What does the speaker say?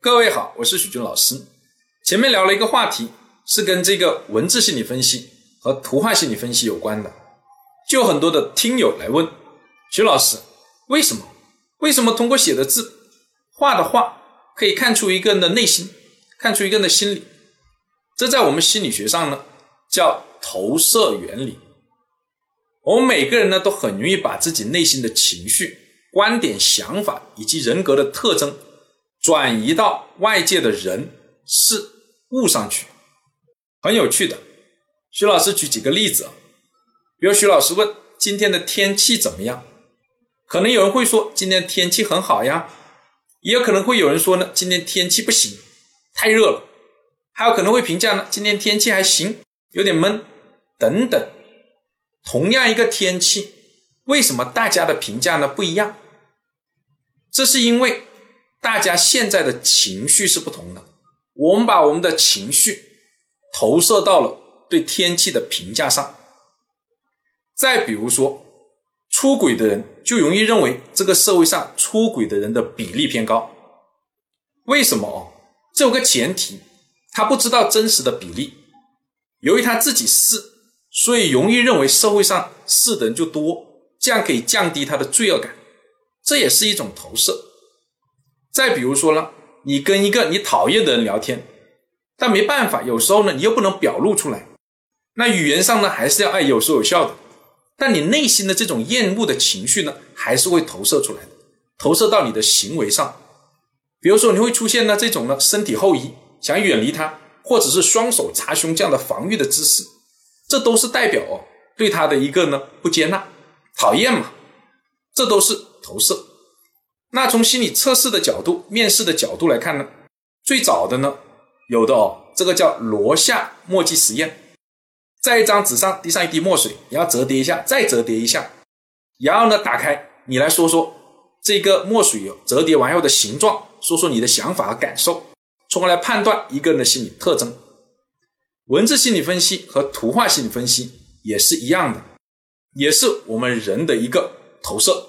各位好，我是许军老师。前面聊了一个话题，是跟这个文字心理分析和图画心理分析有关的。就很多的听友来问徐老师，为什么？为什么通过写的字、画的画可以看出一个人的内心，看出一个人的心理？这在我们心理学上呢，叫投射原理。我们每个人呢，都很容易把自己内心的情绪、观点、想法以及人格的特征。转移到外界的人事物上去，很有趣的。徐老师举几个例子，比如徐老师问今天的天气怎么样，可能有人会说今天天气很好呀，也有可能会有人说呢今天天气不行，太热了，还有可能会评价呢今天天气还行，有点闷等等。同样一个天气，为什么大家的评价呢不一样？这是因为。大家现在的情绪是不同的，我们把我们的情绪投射到了对天气的评价上。再比如说，出轨的人就容易认为这个社会上出轨的人的比例偏高。为什么哦？这有个前提，他不知道真实的比例。由于他自己是，所以容易认为社会上是的人就多，这样可以降低他的罪恶感。这也是一种投射。再比如说呢，你跟一个你讨厌的人聊天，但没办法，有时候呢你又不能表露出来，那语言上呢还是要哎有说有笑的，但你内心的这种厌恶的情绪呢还是会投射出来的，投射到你的行为上，比如说你会出现呢这种呢身体后移，想远离他，或者是双手插胸这样的防御的姿势，这都是代表哦对他的一个呢不接纳、讨厌嘛，这都是投射。那从心理测试的角度、面试的角度来看呢，最早的呢，有的哦，这个叫罗夏墨迹实验，在一张纸上滴上一滴墨水，然后折叠一下，再折叠一下，然后呢打开，你来说说这个墨水折叠完后的形状，说说你的想法和感受，从而来判断一个人的心理特征。文字心理分析和图画心理分析也是一样的，也是我们人的一个投射。